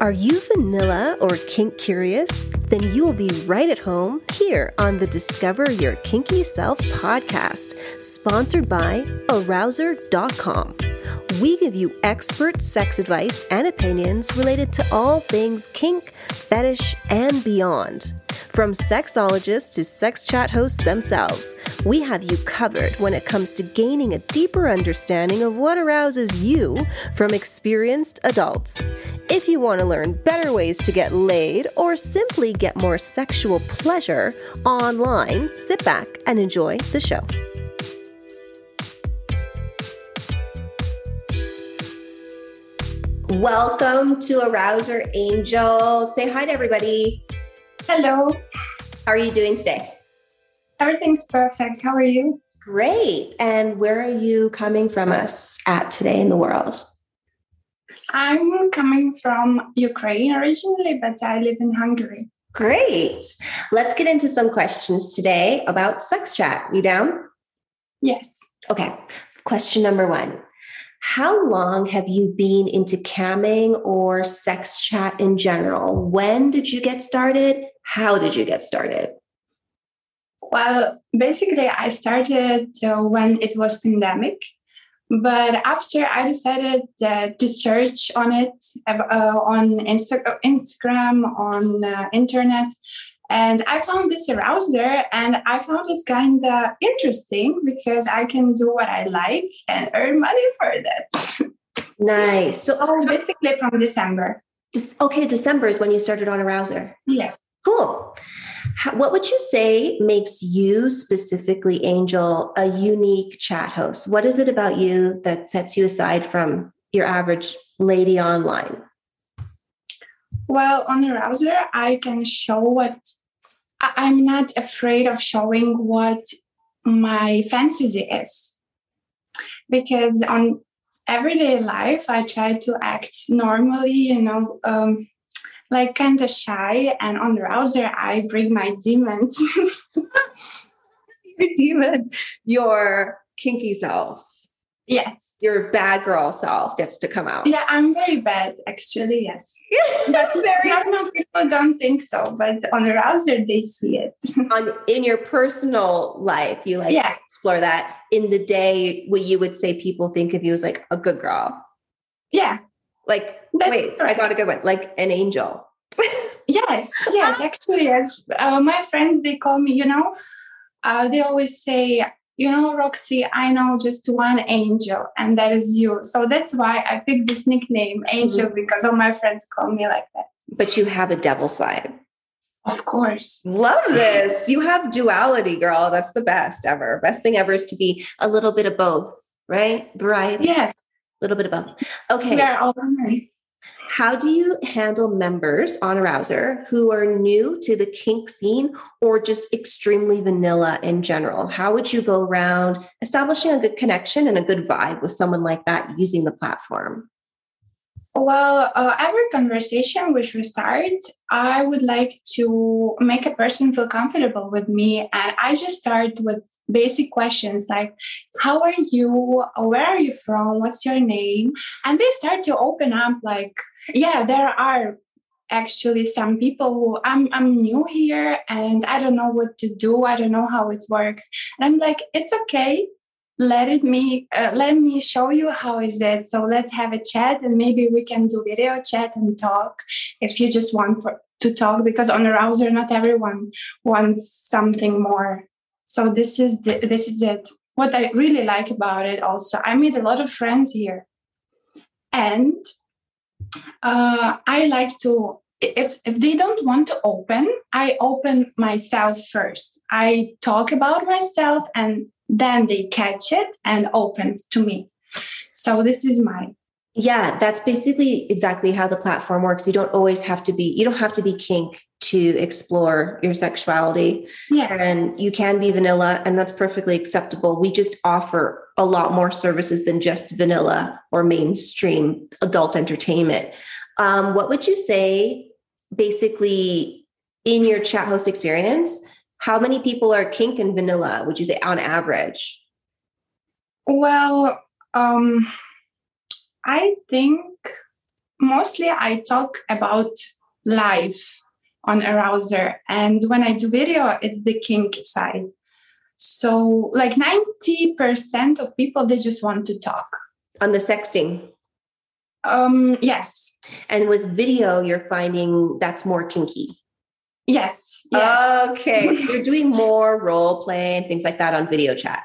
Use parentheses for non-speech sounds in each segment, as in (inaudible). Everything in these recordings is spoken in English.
Are you vanilla or kink curious? Then you will be right at home here on the Discover Your Kinky Self podcast, sponsored by Arousr.com. We give you expert sex advice and opinions related to all things kink, fetish, and beyond. From sexologists to sex chat hosts themselves, we have you covered when it comes to gaining a deeper understanding of what arouses you from experienced adults. If you want to learn better ways to get laid or simply get more sexual pleasure online, sit back and enjoy the show. Welcome to Arousr Angell. Say hi to everybody. Hello. How are you doing today? Everything's perfect. How are you? Great. And where are you coming from us at today in the world? I'm coming from Ukraine originally, but I live in Hungary. Great. Let's get into some questions today about sex chat. You down? Yes. Okay. Question number one How long have you been into camming or sex chat in general? When did you get started? How did you get started? Well, basically, I started uh, when it was pandemic, but after I decided uh, to search on it uh, on Insta- Instagram, on uh, internet, and I found this arousr, and I found it kind of interesting because I can do what I like and earn money for that. Nice. (laughs) So, oh, basically from December. okay, December is when you started on Arousr. Yes. Cool. What would you say makes you specifically, Angell, a unique chat host? What is it about you that sets you aside from your average lady online? Well, on Arousr, I can show what I'm not afraid of showing what my fantasy is. Because on everyday life, I try to act normally, you know, um, like kind of shy. And on Arousr, I bring my demons. your (laughs) demons, your kinky self. Yes. Your bad girl self gets to come out. Yeah, I'm very bad, actually, yes. (laughs) but very normal people don't think so, but on Arousr, they see it. (laughs) on in your personal life, you like Yeah. to explore that. In the day, what you would say people think of you as like a good girl. yeah. Like, That's wait, I got a good one. Like an angel. (laughs) Yes, yes, (laughs) actually, yes. Uh, my friends, they call me, you know, uh, they always say, you know, Roxy, I know just one angel, and that is you. So that's why I picked this nickname, Angel, because all my friends call me like that. But you have a devil side. Of course. Love (laughs) this. You have duality, girl. That's the best ever. Best thing ever is to be a little bit of both, right? Variety. Yes, little bit of both. Okay. we are all. How do you handle members on Arousr who are new to the kink scene or just extremely vanilla in general? How would you go around establishing a good connection and a good vibe with someone like that using the platform? Well, uh, every conversation which we start, I would like to make a person feel comfortable with me. And I just start with basic questions like, How are you? Where are you from? What's your name? And they start to open up like, Yeah, there are actually some people who I'm I'm new here and I don't know what to do. I don't know how it works. And I'm like, it's okay let it me uh, let me show you how is it so let's have a chat and maybe we can do video chat and talk if you just want for, to talk because on Arousr not everyone wants something more so this is the, this is it. What i really like about it also i made a lot of friends here. And uh, i like to if if they don't want to open i open myself first. I talk about myself and then they catch it and open to me. So this is my Yeah, that's basically exactly how the platform works. You don't always have to be, you don't have to be kink to explore your sexuality. yes. And you can be vanilla and that's perfectly acceptable. We just offer a lot more services than just vanilla or mainstream adult entertainment. Um, what would you say basically in your chat host experience how many people are kink and vanilla would you say on average? Well um i think mostly I talk about life on Arousr. And when I do video, it's the kink side. So like 90% of people, they just want to talk. On the sexting. Um, yes. And with video, you're finding that's more kinky. Yes. yes. Okay. so you're doing more role play and things like that on video chat.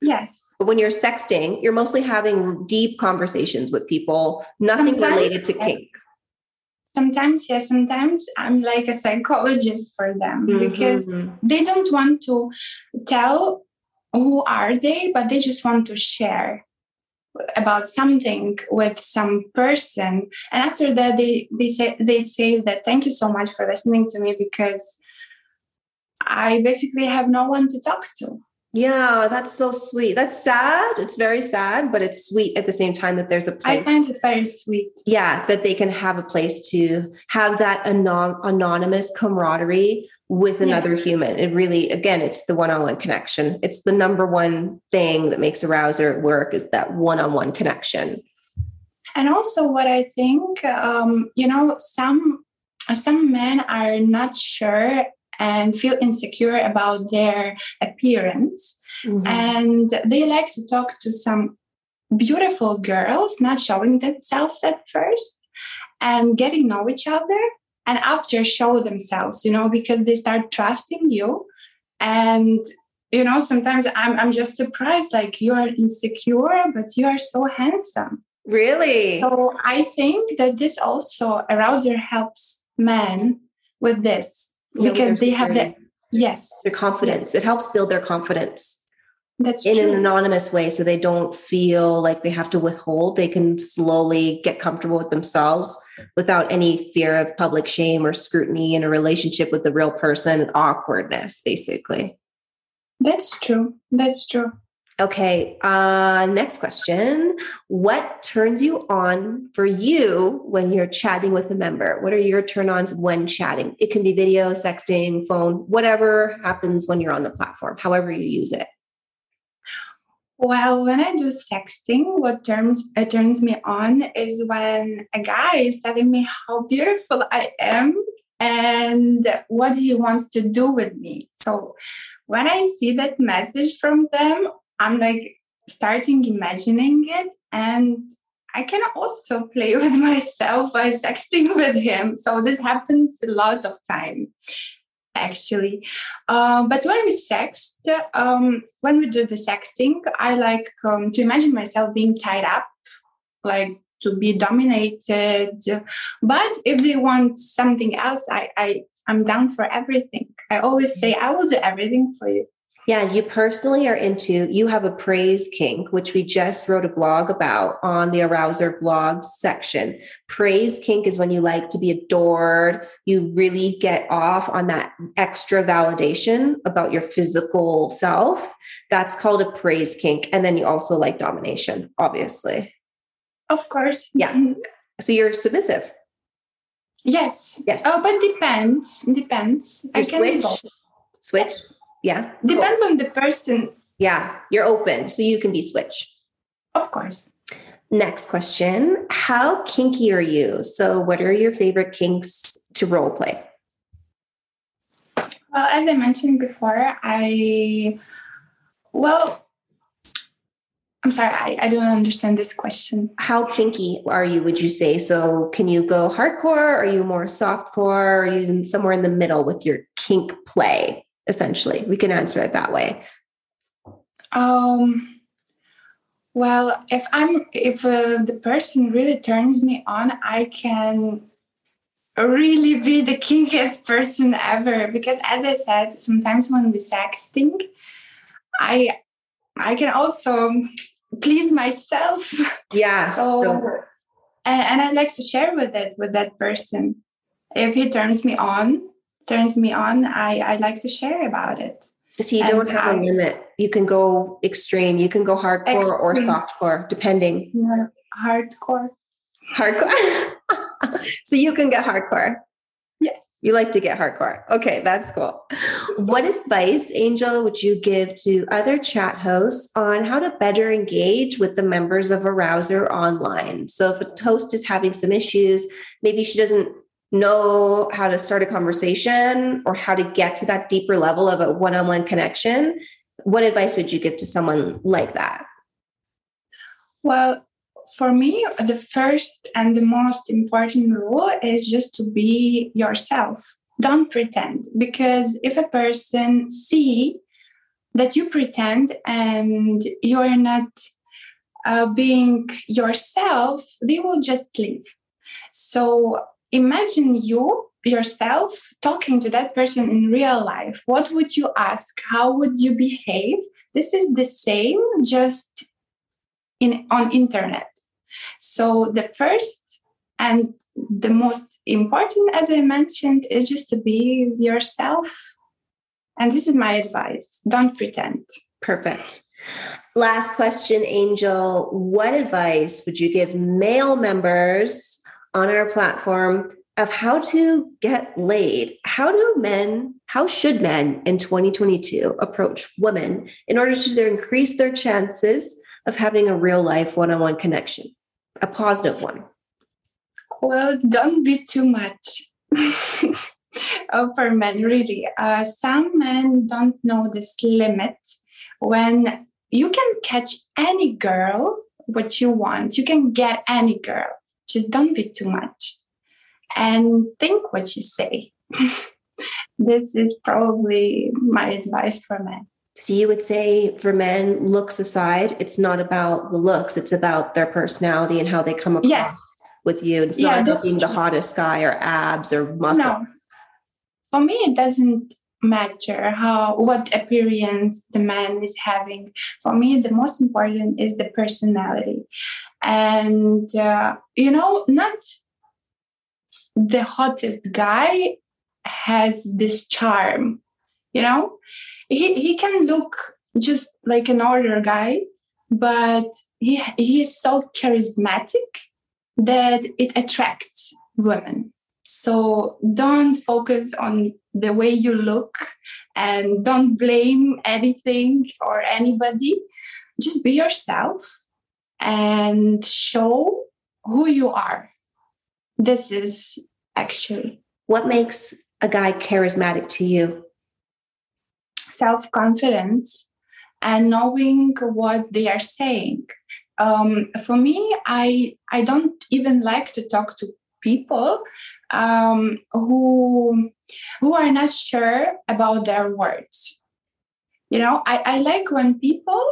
Yes. But when you're sexting, you're mostly having deep conversations with people, nothing sometimes, related to yes. kink. Sometimes, yes, sometimes I'm like a psychologist for them mm-hmm. because they don't want to tell who are they, but they just want to share about something with some person and after that they they say they say that thank you so much for listening to me because i basically have no one to talk to yeah, that's so sweet. That's sad. It's very sad, but it's sweet at the same time that there's a place. I find it very sweet. Yeah, that they can have a place to have that anon- anonymous camaraderie with another yes. human. It really, again, it's the one on one connection. It's the number one thing that makes Arousr work is that one on one connection. And also, what I think, um, you know, some some men are not sure and feel insecure about their appearance. Mm-hmm. And they like to talk to some beautiful girls, not showing themselves at first and getting know each other and after show themselves, you know, because they start trusting you. And you know, sometimes I'm I'm just surprised, like you are insecure, but you are so handsome. Really? So I think that this also arousr helps men with this because they have the yes. their confidence. Yes. it helps build their confidence that's in true. an anonymous way so they don't feel like they have to withhold. They can slowly get comfortable with themselves without any fear of public shame or scrutiny in a relationship with the real person awkwardness basically. That's true. That's true Okay, uh, next question. What turns you on for you when you're chatting with a member? What are your turn ons when chatting? It can be video, sexting, phone, whatever happens when you're on the platform, however you use it. Well, when I do sexting, what turns it turns me on is when a guy is telling me how beautiful I am and what he wants to do with me. So when I see that message from them, I'm like starting imagining it and I can also play (laughs) with myself by sexting with him. So this happens a lot of time actually. Uh, but when we sext, um, when we do the sexting, I like um, to imagine myself being tied up, like to be dominated. But if they want something else, I, I I'm down for everything. I always say I will do everything for you. Yeah, you personally are into, you have a praise kink, which we just wrote a blog about on the Arousr blog section. Praise kink is when you like to be adored, you really get off on that extra validation about your physical self. That's called a praise kink. And then you also like domination, obviously. Of course. Yeah. So you're submissive. Yes. Yes. Oh, but depends. Depends. You I switch. Switch. Yes. Yeah. Depends cool. on the person. Yeah. You're open. So you can be switch. Of course. Next question. How kinky are you? So what are your favorite kinks to role play? Well, as I mentioned before, I well I'm sorry, I, I don't understand this question. How kinky are you, would you say? So, can you go hardcore? Are you more softcore? Are you somewhere in the middle with your kink play? Essentially. We can answer it that way. Um well if i'm if uh, the person really turns me on i can really be the (laughs) kinkiest person ever. Because as i said sometimes when we sexting i i can also please myself. (laughs) Yeah so, so. And, and i like to share with it with that person. If he turns me on turns me on, I, I like to share about it. So you don't have I, a limit. You can go extreme. You can go hardcore extreme. or softcore, depending. No, hardcore. Hardcore. (laughs) so you can get hardcore. Yes. You like to get hardcore. Okay, that's cool. What advice, Angell, would you give to other chat hosts on how to better engage with the members of Arousr online? So, if a host is having some issues, maybe she doesn't know how to start a conversation or how to get to that deeper level of a one on one connection, what advice would you give to someone like that? Well, for me, the first and the most important rule is just to be yourself. Don't pretend because if a person see that you pretend and you're not uh, being yourself, they will just leave. So imagine you yourself talking to that person in real life. What would you ask? How would you behave? This is the same, just in on internet so the first and the most important, as I mentioned, is just to be yourself. And this is my advice don't pretend. Perfect. Last question, Angell. What advice would you give male members on our platform of how to get laid? How do men, how should men in 2022 approach women in order to increase their chances of having a real life one on one connection? a positive one? Well, don't be too much. oh, for men, really. Uh, some men don't know this limit. When you can catch any girl what you want, you can get any girl. Just don't be too much. And think what you say. (laughs) this is probably my advice for men. So you would say for men, looks aside, it's not about the looks, it's about their personality and how they come across yes. with you. It's yeah, not about being the hottest guy or abs or muscle. No. For me, it doesn't matter how what appearance the man is having. For me, the most important is the personality. And uh, you know, not the hottest guy has this charm, you know he he can look just like an older guy, but he he is so charismatic that it attracts women. So don't focus on the way you look and don't blame anything or anybody. Just be yourself and show who you are. This is actually what makes a guy charismatic to you self confidence and knowing what they are saying. Um, for me, I I don't even like to talk to people um, who who are not sure about their words. You know, I, I like when people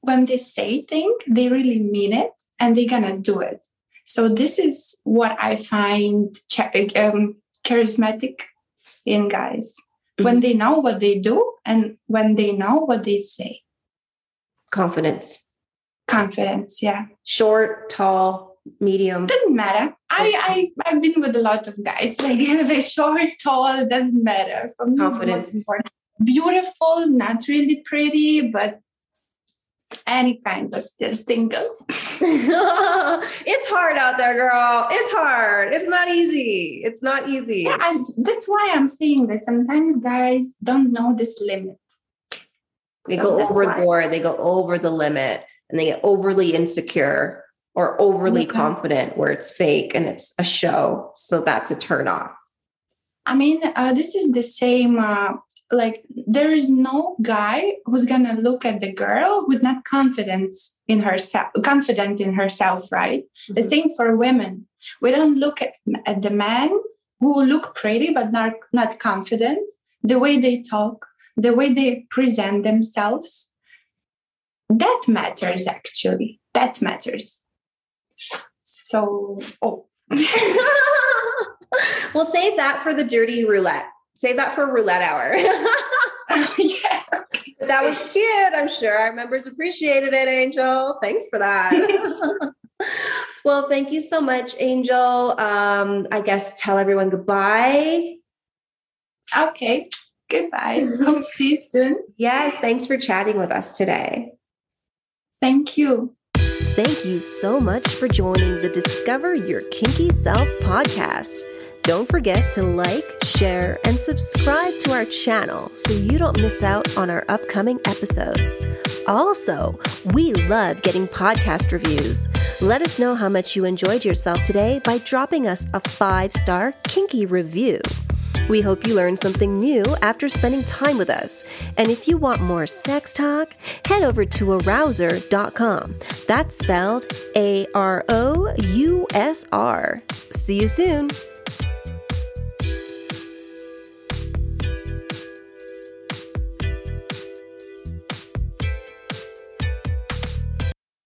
when they say things, they really mean it and they're gonna do it. So this is what I find um, charismatic in guys mm-hmm. when they know what they do and when they know what they say. Confidence. Confidence, yeah. Short, tall, medium. Doesn't matter. I, I I've been with a lot of guys. (laughs) Like the short, tall, doesn't matter. For me, Confidence. Beautiful, not really pretty, but any kind, but still single. (laughs) it's hard out there, girl. It's hard. It's not easy. It's not easy. Yeah, I, that's why I'm saying that sometimes guys don't know this limit. They so go overboard, why. they go over the limit, and they get overly insecure or overly yeah. confident where it's fake and it's a show. So that's a turn off. I mean, uh, this is the same uh, like there is no guy who's gonna look at the girl who's not confident in herself confident in herself right? Mm-hmm. the same for women. We don't look at, at the men who look pretty but not not confident. The way they talk the way they present themselves that matters actually. That matters. So oh (laughs) (laughs) we'll save that for the dirty roulette save that for roulette hour. (laughs) (laughs) yeah. That was cute. I'm sure our members appreciated it, Angell. Thanks for that. well, thank you so much, Angell. Um, I guess tell everyone goodbye. Okay. Goodbye. Hope to see you soon. Yes. Thanks for chatting with us today. Thank you. Thank you so much for joining the Discover Your Kinky Self podcast. Don't forget to like, share, and subscribe to our channel so you don't miss out on our upcoming episodes. Also, we love getting podcast reviews. Let us know how much you enjoyed yourself today by dropping us a five star kinky review. We hope you learned something new after spending time with us. And if you want more sex talk, head over to arousr.com. That's spelled A R O U S R. See you soon.